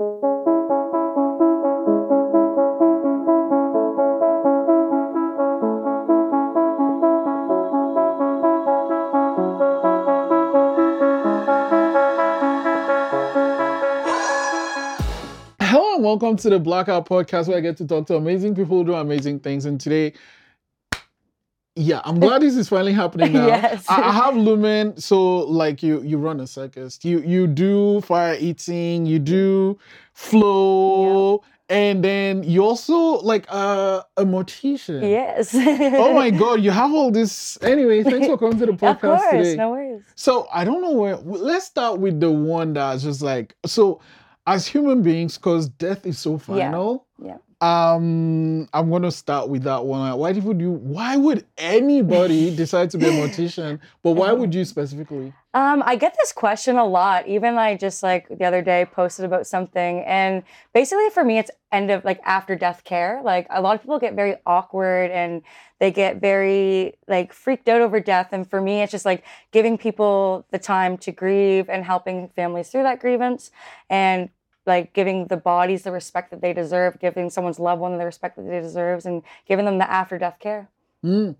Hello and welcome to the Blackout Podcast where I get to talk to amazing people who do amazing things. And today, yeah, I'm glad this is finally happening now. Yes. I, I have Lumen, so like you you run a circus. You you do fire eating, you do flow, and then you also like uh, a mortician. Yes. Oh my god, you have all this. Anyway, thanks for coming to the podcast Of course, today. no worries. So I don't know where. Let's start with the one that's just like so. As human beings, because death is so final. Yeah. Um, I'm gonna start with that one. Why would you? Why would anybody decide to be a mortician? But why would you specifically? Um, I get this question a lot. Even I just like the other day posted about something, and basically for me, it's end of like after death care. Like a lot of people get very awkward and they get very like freaked out over death, and for me, it's just like giving people the time to grieve and helping families through that grievance, and like giving the bodies the respect that they deserve, giving someone's loved one the respect that they deserves, and giving them the after death care. Mm.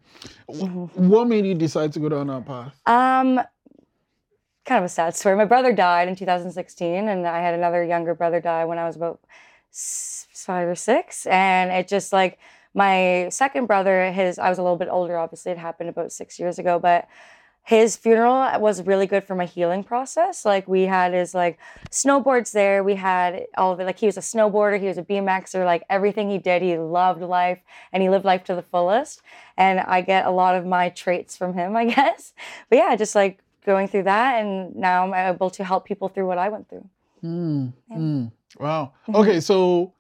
What made you decide to go down that path? Um, kind of a sad story. My brother died in 2016, and I had another younger brother die when I was about five or six. And it just like my second brother, his I was a little bit older. Obviously, it happened about six years ago, but his funeral was really good for my healing process. Like we had his like snowboards there. We had all of it. Like he was a snowboarder. He was a BMXer. Like everything he did, he loved life and he lived life to the fullest. And I get a lot of my traits from him, I guess. But yeah, just like going through that, and now I'm able to help people through what I went through. Mm, Yeah. mm. Wow. Okay, so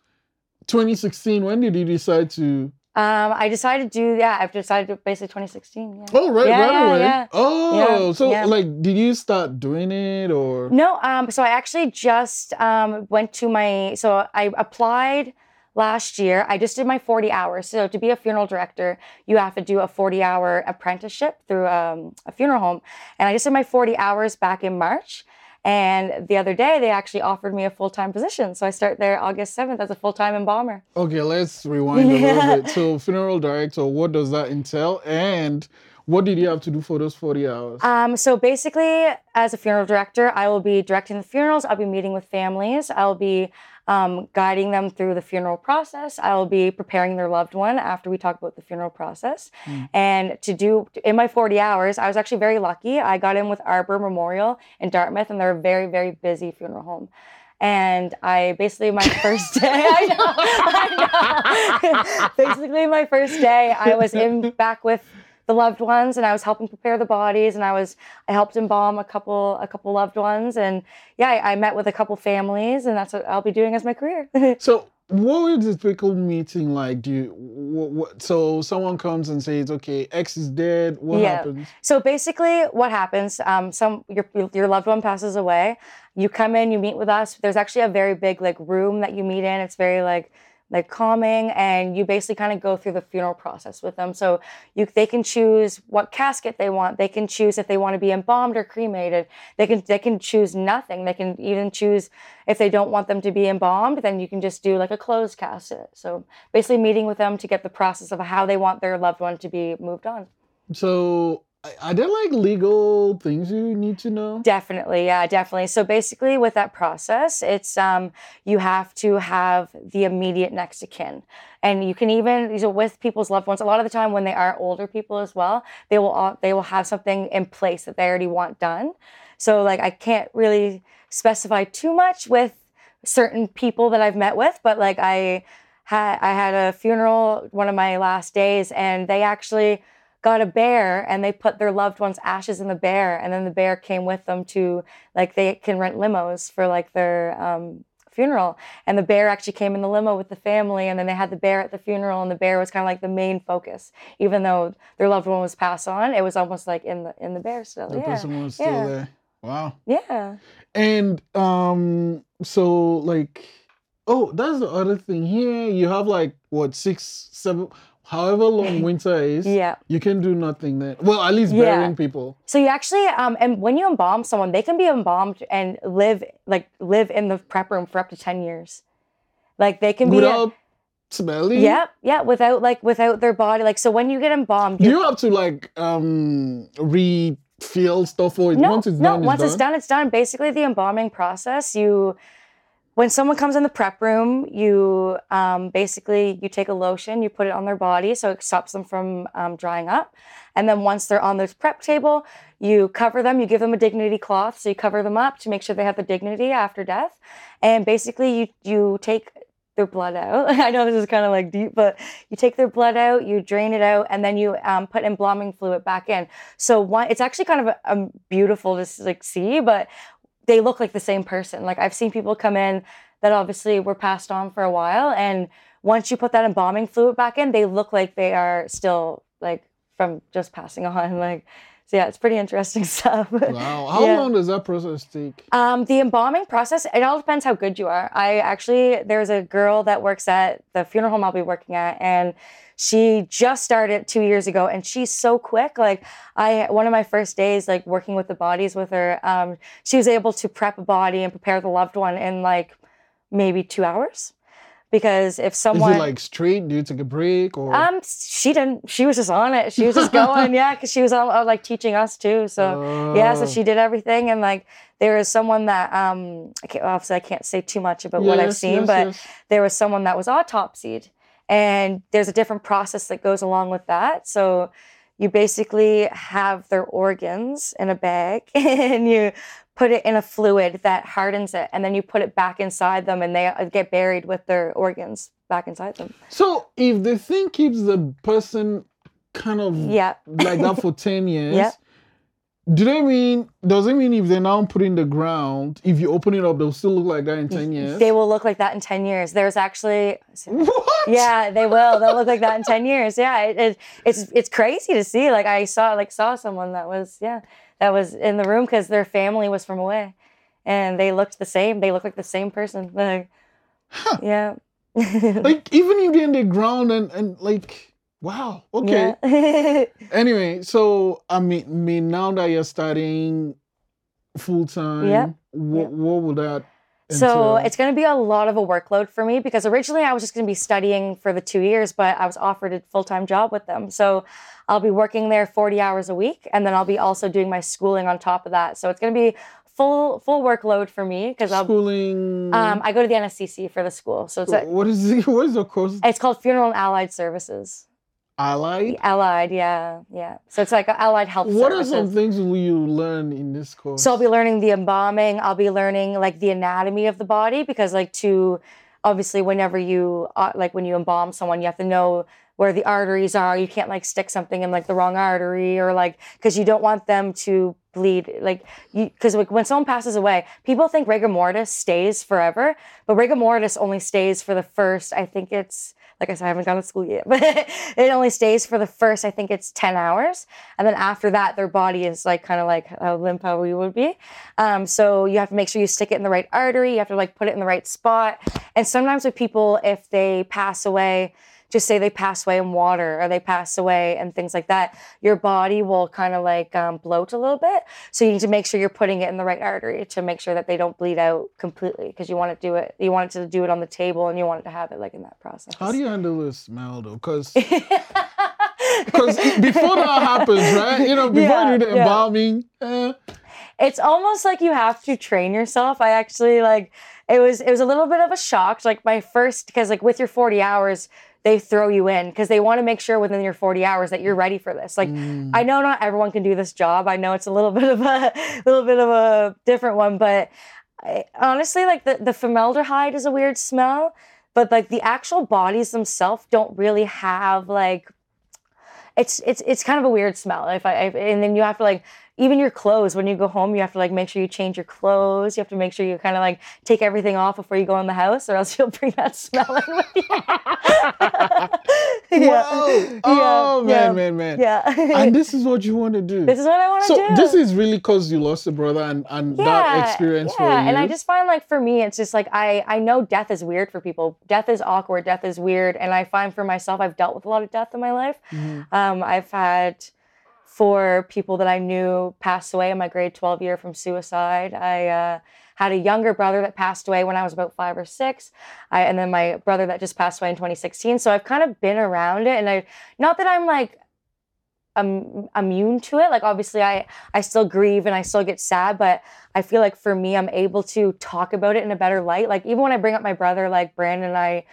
2016. When did you decide to? Um, I decided to do yeah. I've decided to basically 2016. Yeah. Oh, right, Yeah, right yeah, away. yeah. Oh, Yeah, so like, did you start doing it or? No, um, so I actually just um, went to my, so I applied last year. I just did my 40 hours. So to be a funeral director, you have to do a 40 hour apprenticeship through um, a funeral home. And I just did my 40 hours back in March. And the other day, they actually offered me a full time position. So I start there August 7th as a full time embalmer. Okay, let's rewind a little bit. So, funeral director, what does that entail? And what did you have to do for those 40 hours? Um, so basically, as a funeral director, I will be directing the funerals. I'll be meeting with families. I'll be um, guiding them through the funeral process. I will be preparing their loved one after we talk about the funeral process. Mm. And to do in my 40 hours, I was actually very lucky. I got in with Arbor Memorial in Dartmouth, and they're a very, very busy funeral home. And I basically my first day, I know, I know. basically my first day, I was in back with the loved ones and I was helping prepare the bodies and I was I helped embalm a couple a couple loved ones and yeah I, I met with a couple families and that's what I'll be doing as my career. So, what was the typical meeting like? Do you, what, what, so someone comes and says, okay, X is dead. What Yeah. happens? so basically what happens um some your your loved one passes away you come in you meet with us there's actually a very big like room that you meet in it's very like like calming and you basically kind of go through the funeral process with them. So you they can choose what casket they want. They can choose if they want to be embalmed or cremated. They can they can choose nothing. They can even choose if they don't want them to be embalmed then you can just do like a closed casket. So basically meeting with them to get the process of how they want their loved one to be moved on. So, are there like legal things you need to know? Definitely, yeah, definitely. So basically, with that process, it's um, you have to have the immediate next of kin, and you can even these are with people's loved ones. A lot of the time, when they are older people as well, they will all, they will have something in place that they already want done. So like, I can't really specify too much with certain people that I've met with, but like I had I had a funeral one of my last days, and they actually got a bear and they put their loved one's ashes in the bear and then the bear came with them to like they can rent limos for like their um, funeral and the bear actually came in the limo with the family and then they had the bear at the funeral and the bear was kind of like the main focus even though their loved one was passed on it was almost like in the in the bear still The yeah person was still yeah. there. Wow. yeah And um, so like, oh, that's the other thing here. You have like what six, seven? However long winter is, Yeah. you can do nothing then. Well, at least Yeah. burying people. So you actually, um, and when you embalm someone, they can be embalmed and live like live in the prep room for up to ten years. Like they can be, Without smelling? yeah, yeah, without like without their body. Like so, when you get embalmed, you're- have to like um refill stuff or no, once it's no, done? once it's it's done, it's done. Basically, the embalming process, you, when someone comes in the prep room, you um, basically you take a lotion, you put it on their body, so it stops them from um, drying up, and then once they're on this prep table, you cover them, you give them a dignity cloth, so you cover them up to make sure they have the dignity after death, and basically you you take their blood out. I know this is kind of like deep, but you take their blood out, you drain it out, and then you um, put embalming fluid back in. So one, it's actually kind of um, beautiful to like see, but they look like the same person. Like I've seen people come in that obviously were passed on for a while, and once you put that embalming fluid back in, they look like they are still like from just passing on. Like, so yeah, it's pretty interesting stuff. Wow. How Yeah. long does that process take? Um, the embalming process, it all depends how good you are. I actually, there's a girl that works at the funeral home I'll be working at, and she just started two years ago, and she's so quick. Like, I, one of my first days, like working with the bodies with her, um, she was able to prep a body and prepare the loved one in like maybe two hours. Because if Is someone, it like street you take a break or? um, she didn't. She was just on it. She was just going, yeah, because she was all, all, like teaching us too. So yeah, so Oh. she did everything, and like there was someone that um, I can't, obviously I can't say too much about what I've seen, yes, but yes. there was someone that was autopsied, and there's a different process that goes along with that. So you basically have their organs in a bag, and you put it in a fluid that hardens it, and then you put it back inside them, and they uh, get buried with their organs back inside them. So if the thing keeps the person kind of Yeah. like that for 10 years. Do they mean, does it mean if they're now put in the ground, if you open it up, they'll still look like that in 10 years? They will look like that in 10 years. There's actually, What? yeah, they will. They'll look like that in 10 years. Yeah, it, it, it's it's crazy to see. Like I saw like saw someone that was yeah that was in the room because their family was from away, and they looked the same. They look like the same person. Like, yeah. Like even if they're in the ground and, and like, wow, okay. Yeah. Anyway, so I mean, mean now that you're studying full time, Yep, what, what would that So it's going to be a lot of a workload for me because originally I was just going to be studying for the two years, but I was offered a full time job with them. So I'll be working there 40 hours a week, and then I'll be also doing my schooling on top of that. So it's going to be full full workload for me because I'll schooling. um, I go to the NSCC for the school. So it's a, what is the, what is the course? it's called Funeral and Allied Services. Allied. Allied, yeah, yeah. So it's like allied health What are some things will you learn in this course? So I'll be learning the embalming. I'll be learning like the anatomy of the body because like to obviously whenever you uh, like when you embalm someone, you have to know where the arteries are. You can't like stick something in like the wrong artery or like because you don't want them to bleed like because like when someone passes away, people think rigor mortis stays forever, but rigor mortis only stays for the first. I think it's like I said, I haven't gone to school yet, but it only stays for the first, I think it's 10 hours. And then after that, their body is like kind of like limp how we would be. Um, so you have to make sure you stick it in the right artery. You have to like put it in the right spot. And sometimes with people, if they pass away, just say they pass away in water or they pass away and things like that, your body will kind of like um, bloat a little bit. So you need to make sure you're putting it in the right artery to make sure that they don't bleed out completely because you want to do it, you want it to do it on the table and you want it to have it like in that process. How do you handle the smell though? Because because before that happens, right? You know, before Yeah, you do the yeah. embalming, eh, it's almost like you have to train yourself. I actually like it was it was a little bit of a shock. Like my first because like with your 40 hours, they throw you in because they want to make sure within your 40 hours that you're ready for this. Like mm, I know not everyone can do this job. I know it's a little bit of a little bit of a different one, but I, honestly, like the the formaldehyde is a weird smell, but like the actual bodies themselves don't really have like it's it's it's kind of a weird smell. If I if, and then you have to like even your clothes when you go home you have to like make sure you change your clothes you have to make sure you kind of like take everything off before you go in the house or else you'll bring that smell in with you Whoa. Oh man, yeah, man, man. yeah And this is what you want to do. this is what i want to so do this is really because you lost a brother and, and that experience for you. and I just find like for me, it's just like I I know death is weird for people. Death is awkward. Death is weird, and I find for myself, I've dealt with a lot of death in my life. Mhm. Um, I've had four people that I knew passed away in my grade twelve year from suicide. I uh, had a younger brother that passed away when I was about five or six, I, and then my brother that just passed away in 2016. So I've kind of been around it, and I not that I'm like um, immune to it. Like obviously, I I still grieve and I still get sad, but I feel like for me, I'm able to talk about it in a better light. Like even when I bring up my brother, like Brandon, and I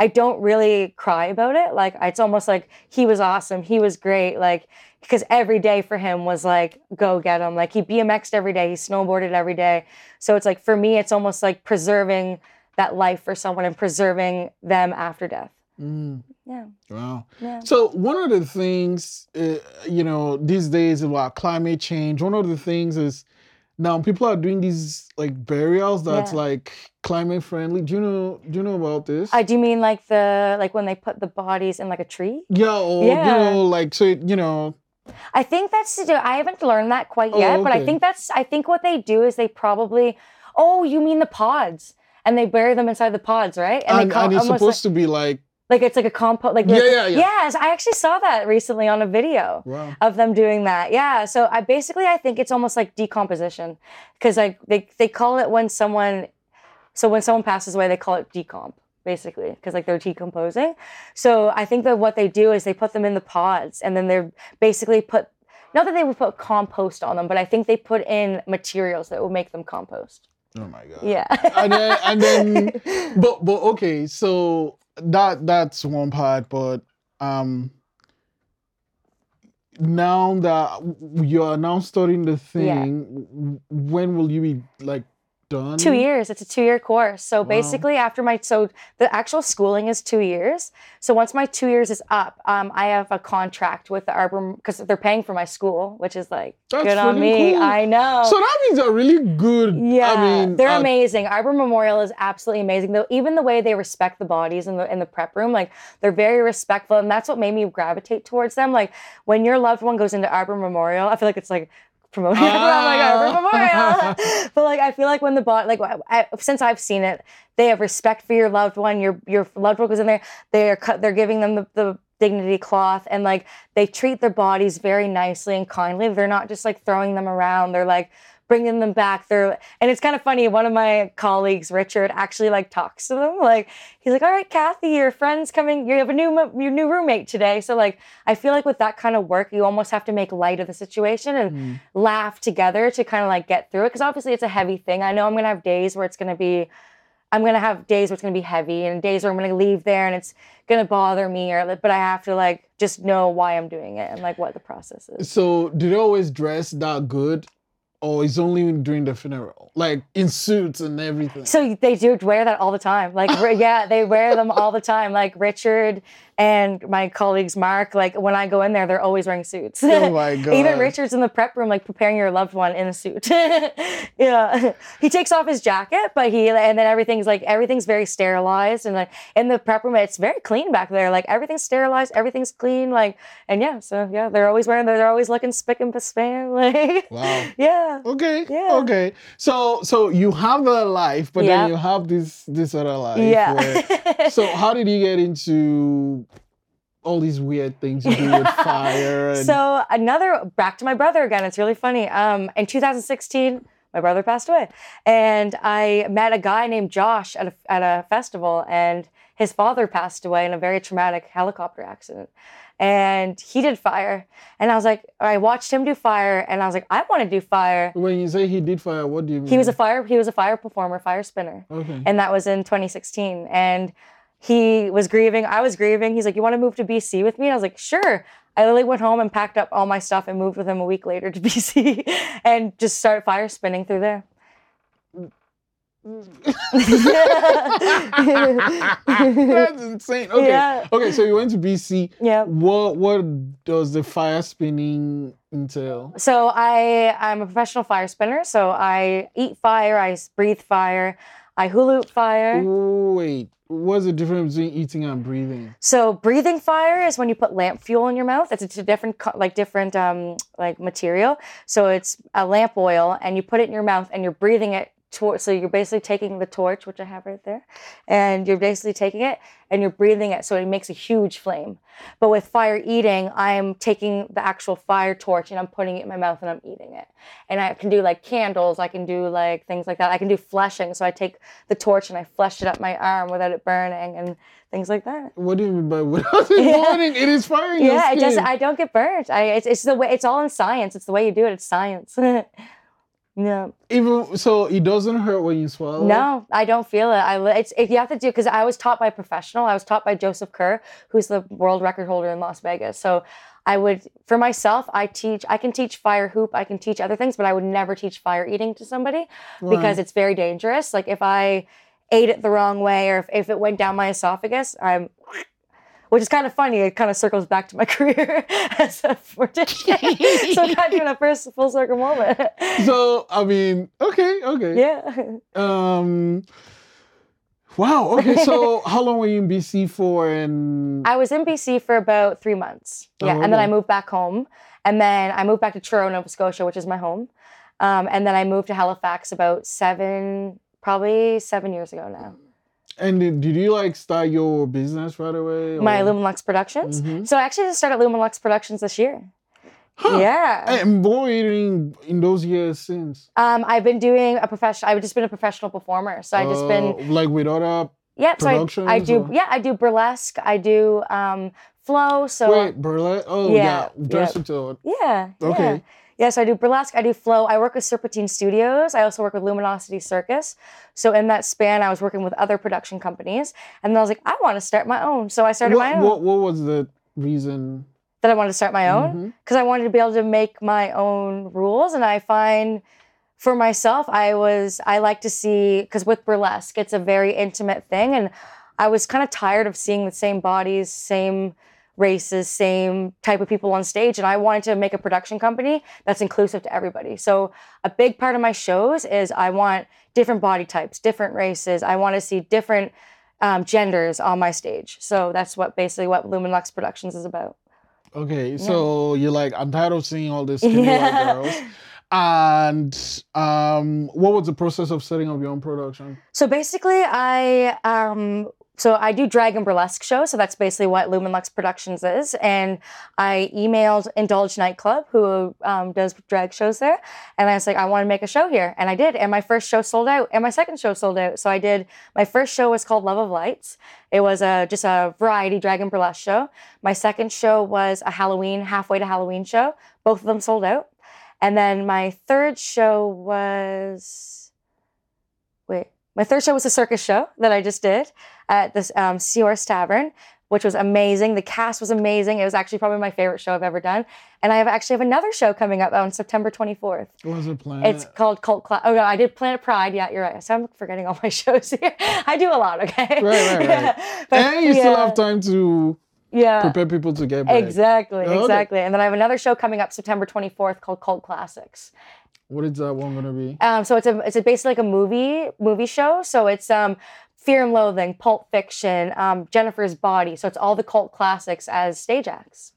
I don't really cry about it. Like it's almost like he was awesome, he was great. Like because every day for him was like go get him. Like he BMXed every day, he snowboarded every day. So it's like for me, it's almost like preserving that life for someone and preserving them after death. Mm, Yeah, wow. yeah. So one of the things, uh, you know, these days about climate change, one of the things is now people are doing these like burials that's Yeah. like climate friendly. Do you know? Do you know about this? I do mean like the like when they put the bodies in like a tree. yeah, or Yeah. you know, like so, it, you know, I think that's to do. I haven't learned that quite Oh, yet, but I think that's. I think what they do is they probably. Oh, you mean the pods? And they bury them inside the pods, right? and, they co- and it's supposed to be like, like, it's like a compost. Like Yeah, yeah, yeah. Yes, I actually saw that recently on a video wow, of them doing that. Yeah. So I basically I think it's almost like decomposition because like they they call it when someone so when someone passes away they call it decomp basically because like they're decomposing. So I think that what they do is they put them in the pods and then they're basically put not that they would put compost on them, but I think they put in materials that will make them compost. oh my god, Yeah. and then and then but but okay so that that's one part but um now that you're now starting the thing w- when will you be like done two years it's a two year course so Wow. basically after my so the actual schooling is two years so once my two years is up um, i have a contract with the arbor because they're paying for my school which is like That's good on me cool. i know so that means a really good yeah, i mean they're uh, amazing. Arbor Memorial is absolutely amazing. Though even the way they respect the bodies in the in the prep room, like they're very respectful, and that's what made me gravitate towards them. Like when your loved one goes into Arbor Memorial, I feel like it's like promoting like Arbor ah. Memorial, but like I feel like when the body, like I, since I've seen it, they have respect for your loved one. Your your loved one goes in there, they're cut, they're giving them the. the dignity cloth and like they treat their bodies very nicely and kindly they're not just like throwing them around they're like bringing them back they're and it's kind of funny one of my colleagues richard actually like talks to them like he's like all right kathy your friend's coming you have a new your new roommate today. So like i feel like with that kind of work you almost have to make light of the situation and mm, laugh together to kind of like get through it because obviously it's a heavy thing. I know i'm gonna have days where it's gonna be i'm gonna have days where it's gonna be heavy and days where i'm gonna leave there and it's gonna bother me or but i have to like just know why i'm doing it and like what the process is. So do they always dress that good Oh, or is only during the funeral like in suits and everything So they do wear that all the time. Like, yeah, they wear them all the time. Like Richard and my colleagues, Mark, like when I go in there, they're always wearing suits. oh my god Even Richard's in the prep room, like preparing your loved one in a suit. yeah, he takes off his jacket, but he and then everything's like everything's very sterilized, and like in the prep room, it's very clean back there. Like everything's sterilized, everything's clean. Like and yeah, so yeah, they're always wearing, they're always looking spick and span. Like wow yeah, Okay. Yeah. Okay. So so you have the life, but Yeah. then you have this this other life. yeah. where- so how did you get into all these weird things you do with fire? And, So another back to my brother again. It's really funny. Um, in 2016, my brother passed away, and I met a guy named Josh at a, at a festival, and his father passed away in a very traumatic helicopter accident. And he did fire, and I was like, I watched him do fire, and I was like, I want to do fire. when you say he did fire, what do you mean? He was a fire. He was a fire performer, fire spinner okay. and that was in 2016 and he was grieving i was grieving he's like you want to move to bc with me and i was like sure i literally went home and packed up all my stuff and moved with him a week later to bc and just started fire spinning through there That's insane. Okay. Yeah. Okay, so you went to BC. yeah. What what does the fire spinning entail? So I I'm a professional fire spinner. So I eat fire, I breathe fire, I hoop fire. Wait, what's the difference between eating and breathing? So breathing fire is when you put lamp fuel in your mouth. It's, it's a different like different um like material. So it's a lamp oil and you put it in your mouth and you're breathing it toward so you're basically taking the torch which I have right there and you're basically taking it and you're breathing it so it makes a huge flame. But with fire eating, I'm taking the actual fire torch and I'm putting it in my mouth and I'm eating it. And I can do like candles, I can do like things like that. I can do fleshing. So I take the torch and I flesh it up my arm without it burning and things like that. What do you mean by without it Yeah. burning? It is firing your Yeah, it just I don't get burnt. I it's, it's the way it's all in science. It's the way you do it. It's science. yeah. Even so, it doesn't hurt when you swallow. No, I don't feel it. I it's it, you have to do because I was taught by a professional. I was taught by Joseph Kerr, who's the world record holder in Las Vegas. So I would for myself, I teach. I can teach fire hoop. I can teach other things, but I would never teach fire eating to somebody because it's very dangerous. Like if I ate it the wrong way or if, if it went down my esophagus, I'm which is kind of funny. It kind of circles back to my career as a mortician. so kind of doing a first full circle moment. So I mean, okay, okay. yeah. Um. Wow. Okay. So how long were you in BC for? And I was in BC for about three months. Yeah. Oh, And then I moved back home. And then I moved back to Truro, Nova Scotia, which is my home. Um, and then I moved to Halifax about seven, probably seven years ago now. And did, did you like start your business right away? My or- Lumen Lux Productions. Mhm. So I actually just started Lumen Lux Productions this year. Huh. Yeah. And what were you doing in those years since? Um, I've been doing a professional. I've just been a professional performer. So I just been Uh, like with other. yeah. So I, I do or- yeah. I do burlesque. I do um, flow. So Wait, burlesque. Oh yeah, Yeah, dress yeah. yeah. Okay. Yeah. Yes, I do burlesque. I do flow. I work with Serpentine Studios. I also work with Luminosity Circus. So in that span, I was working with other production companies, and then I was like, I want to start my own. So I started my What, own. what what was the reason? that I wanted to start my own mm-hmm. because I wanted to be able to make my own rules. And I find for myself, I was, I like to see, because with burlesque, it's a very intimate thing. And I was kind of tired of seeing the same bodies, same races, same type of people on stage. And I wanted to make a production company that's inclusive to everybody. So a big part of my shows is I want different body types, different races. I want to see different um, genders on my stage. So that's what basically what Lumen Lux Productions is about. Okay, so you're like, I'm tired of seeing all these skinny white Yeah. girls. And um, what was the process of setting up your own production? So basically, I um, so I do drag and burlesque shows. So that's basically what Lumen Lux Productions is. And I emailed Indulge Nightclub, who um, does drag shows there, and I was like, I want to make a show here, and I did. And my first show sold out, and my second show sold out. So I did. My first show was called Love of Lights. It was a just a variety drag and burlesque show. My second show was a Halloween, halfway to Halloween show. Both of them sold out. And then my third show was wait, my third show was a circus show that I just did at this um, Seahorse Tavern, which was amazing. The cast was amazing. It was actually probably my favorite show I've ever done. And I have actually have another show coming up on September 24th. What was the plan? It's called Cult Class. Oh no, I did Planet Pride. Yeah, you're right. So I'm forgetting all my shows here. I do a lot. Okay. Right, right, right. Yeah. But, and you still have time to Yeah. prepare people to get back. Exactly, Oh, okay. exactly. And then I have another show coming up September 24th called Cult Classics. What is that one gonna be? Um, so it's a it's a basically like a movie movie show. So it's um, Fear and Loathing, Pulp Fiction, um, Jennifer's Body. So it's all the cult classics as stage acts.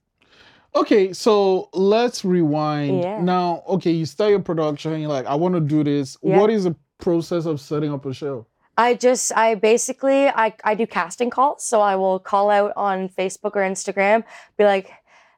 Okay, so let's rewind. Yeah. Now, okay, you start your production, you're like, I want to do this. Yeah. What is the process of setting up a show? I just I basically I I do casting calls. So I will call out on Facebook or Instagram, be like,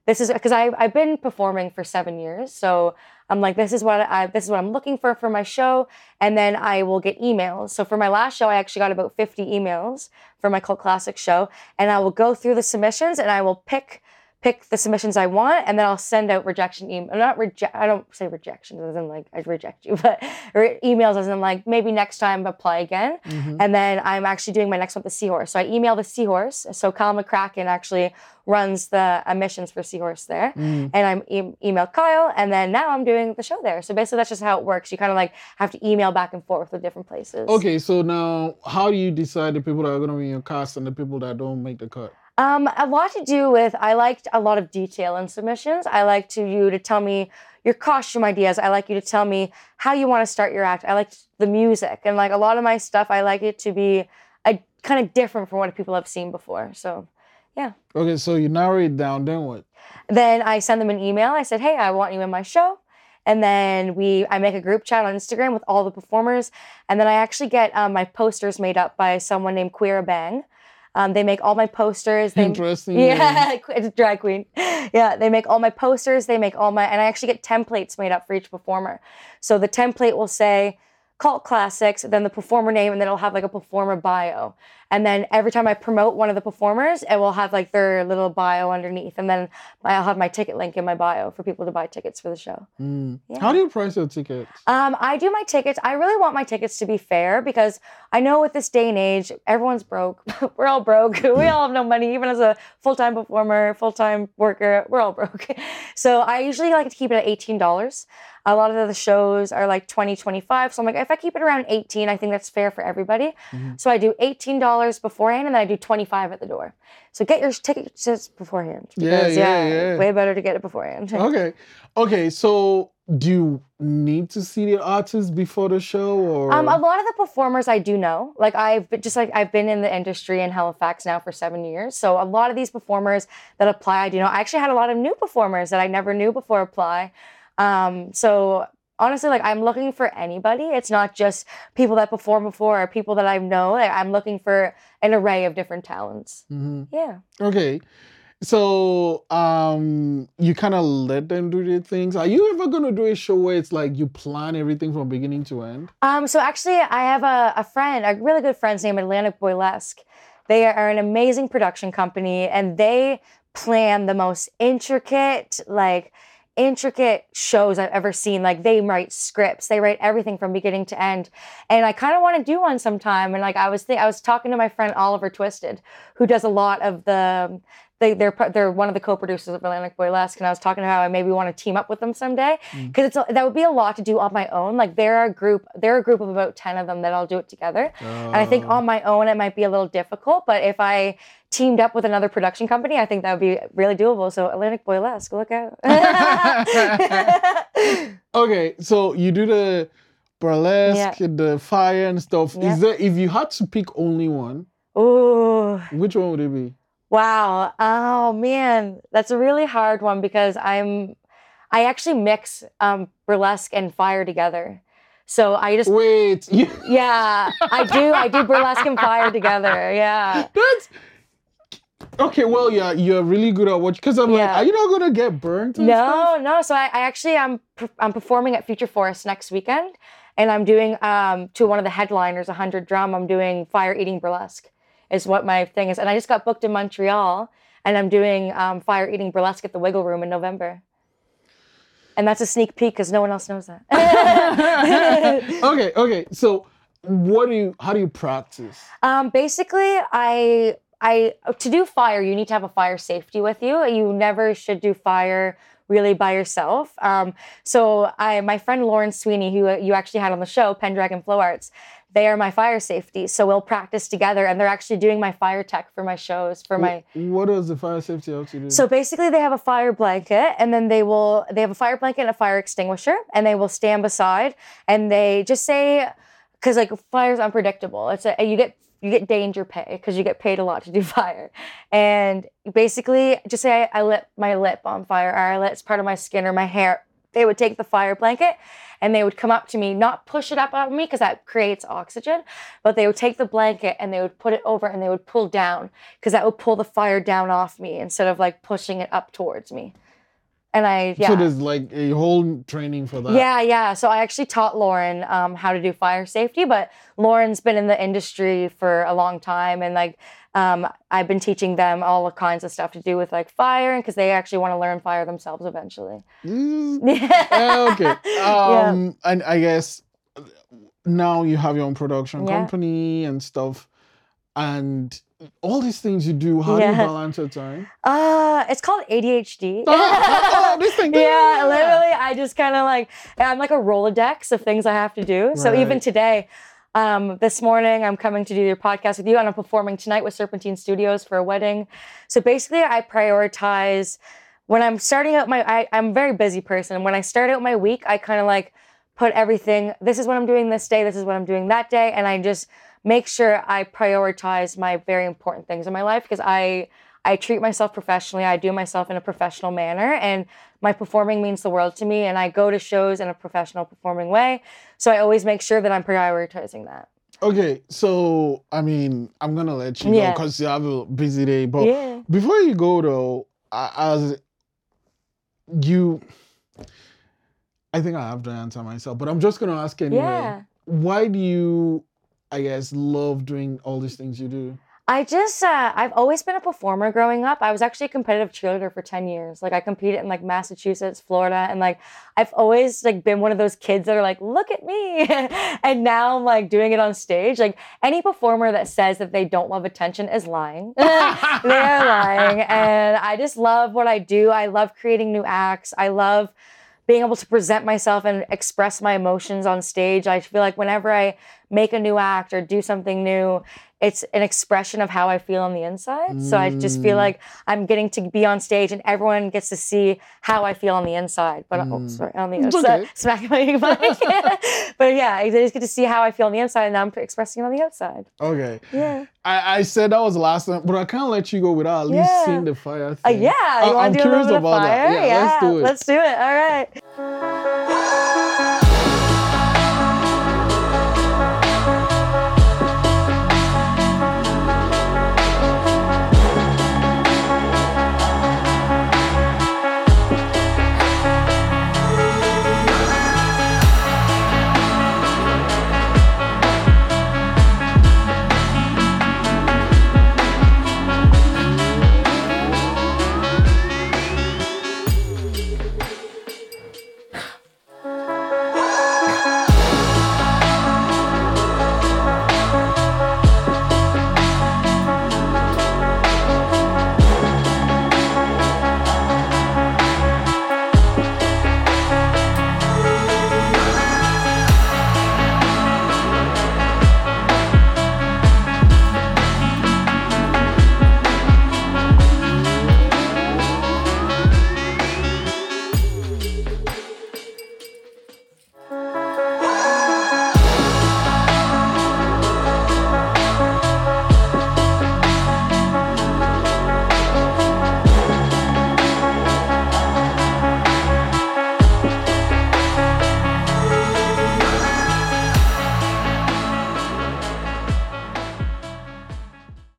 this is because I I've been performing for seven years. So I'm like, this is what I this is what I'm looking for for my show, and then I will get emails. So for my last show, I actually got about 50 emails for my cult classic show, and I will go through the submissions and I will pick pick the submissions I want, and then I'll send out rejection email. Not reject. I don't say rejection as in like I reject you, but re- emails as in like maybe next time apply again. Mhm. And then I'm actually doing my next one with the Seahorse. So I email the Seahorse. So Kyle McCracken actually runs the admissions for Seahorse there. Mm. And I'm e- email Kyle, and then now I'm doing the show there. So basically, that's just how it works. You kind of like have to email back and forth with different places. Okay, so now how do you decide the people that are going to be in your cast and the people that don't make the cut? Um, a lot to do with I liked a lot of detail in submissions. I like to you to tell me your costume ideas. I like you to tell me how you want to start your act. I like the music and like a lot of my stuff. I like it to be a kind of different from what people have seen before. So yeah. Okay, so you narrow it down, then what? then I send them an email. I said, "Hey, I want you in my show." And then we, I make a group chat on Instagram with all the performers, and then I actually get um, my posters made up by someone named Queera Bang. Um, they make all my posters. They, Interesting. yeah, it's drag queen. Yeah, they make all my posters. They make all my, and I actually get templates made up for each performer. So the template will say cult classics, then the performer name, and then it'll have like a performer bio. And then every time I promote one of the performers, it will have like their little bio underneath, and then I'll have my ticket link in my bio for people to buy tickets for the show. Mm. Yeah. How do you price your tickets? Um, I do my tickets. I really want my tickets to be fair because I know with this day and age, everyone's broke. we're all broke. we all have no money. Even as a full time performer, full time worker, we're all broke. So I usually like to keep it at eighteen dollars. A lot of the shows are like 20 25 So I'm like, if I keep it around 18 I think that's fair for everybody. Mhm. So I do $18 beforehand and then I do 25 at the door. So get your tickets just beforehand. Yeah, because, yeah, yeah. Way better to get it beforehand. Okay. Okay, so do you need to see the artist before the show or Um, a lot of the performers I do know. Like I've been, just like I've been in the industry in Halifax now for seven years. So a lot of these performers that apply, I do know. I actually had a lot of new performers that I never knew before apply. Um, so honestly, like I'm looking for anybody. It's not just people that perform before or people that I know. Like, I'm looking for an array of different talents. Mhm. Yeah. Okay. So um you kind of let them do their things. Are you ever gonna do a show where it's like you plan everything from beginning to end? Um, so actually, I have a, a friend, a really good friend's named Atlantic Boylesque. They are an amazing production company, and they plan the most intricate, like intricate shows I've ever seen. Like they write scripts, they write everything from beginning to end. And I kind of want to do one sometime. And like I was, th- I was talking to my friend Oliver Twisted, who does a lot of the. They, they're they're one of the co-producers of Atlantic Boylesque, and I was talking to how I maybe want to team up with them someday Mm. because it's a- that would be a lot to do on my own. Like they're a group, they're a group of about ten of them that I'll do it together. And I think on my own it might be a little difficult, but if I teamed up with another production company, I think that would be really doable. So Atlantic Boylesque, look out. Okay, so you do the burlesque, the fire and stuff. Yeah. Is there if you had to pick only one, Ooh. which one would it be? Wow. Oh man, that's a really hard one because I'm I actually mix um, burlesque and fire together. So I just Wait, you, yeah, I do. I do burlesque and fire together. Yeah. that's okay. Well, yeah, you're really good at what because I'm like, are you not gonna get burnt? No, no. So I, I actually I'm I'm performing at Future Forest next weekend, and I'm doing um to one of the headliners, 100 Drum. I'm doing fire eating burlesque, is what my thing is, and I just got booked in Montreal, and I'm doing um, fire eating burlesque at the Wiggle Room in November. And that's a sneak peek because no one else knows that. okay, okay. So, what do you? How do you practice? Um, basically, I I to do fire, you need to have a fire safety with you. You never should do fire really by yourself. Um, so I my friend Lauren Sweeney, who you actually had on the show, Pendragon Flow Arts, they are my fire safety. So we'll practice together, and they're actually doing my fire tech for my shows for my. What does the fire safety have to do? So basically, they have a fire blanket, and then they will they have a fire blanket and a fire extinguisher, and they will stand beside, and they just say, because like fire's unpredictable. It's a you get you get danger pay because you get paid a lot to do fire, and basically just say I, I lit my lip on fire, or I lit part of my skin or my hair. They would take the fire blanket and they would come up to me, not push it up on me because that creates oxygen, but they would take the blanket and they would put it over and they would pull down because that would pull the fire down off me instead of like pushing it up towards me. And I yeah. So there's like a whole training for that. Yeah, yeah. So I actually taught Lauren um, how to do fire safety, but Lauren's been in the industry for a long time, and like um, I've been teaching them all kinds of stuff to do with like fire, and because they actually want to learn fire themselves eventually. Mm, Yeah. okay. Yeah. Um, and I guess now you have your own production Yeah. company and stuff, and all these things you do. How do you balance your time? Uh, it's called ADHD. oh, this thing. yeah, literally, I just kind of like I'm like a rolodex of things I have to do. So even today, um, this morning I'm coming to do your podcast with you, and I'm performing tonight with Serpentine Studios for a wedding. So basically, I prioritize when I'm starting out my. I, I'm a very busy person. When I start out my week, I kind of like put everything. This is what I'm doing this day. This is what I'm doing that day, and I just make sure I prioritize my very important things in my life because I I treat myself professionally. I do myself in a professional manner, and my performing means the world to me. And I go to shows in a professional performing way, so I always make sure that I'm prioritizing that. Okay, so I mean, I'm gonna let you go Yeah. because you have a busy day. But yeah. before you go, though, I- as you, I think I have to answer myself. But I'm just gonna ask anyway. Yeah. Why do you, I guess, love doing all these things you do? I just uh, I've always been a performer growing up. I was actually a competitive cheerleader for 10 years. Like I competed in like Massachusetts, Florida, and like I've always like been one of those kids that are like, look at me. and now I'm like doing it on stage. Like any performer that says that they don't love attention is lying. They're lying. And I just love what I do. I love creating new acts. I love being able to present myself and express my emotions on stage. I feel like whenever I make a new act or do something new, it's an expression of how I feel on the inside. So I just feel Mm. like I'm getting to be on stage and everyone gets to see how I feel on the inside. But oh, Mm. sorry, on the outside. okay. Smack my mic. but yeah, they just get to see how I feel on the inside and I'm expressing it on the outside. Okay, Yeah. I, I said that was the last time, but I can't let you go without at least Yeah. seeing the fire Uh, thing. yeah. You I- want I'm to do a curious little bit of about that. fire? Yeah, let's do it. Let's do it. All right.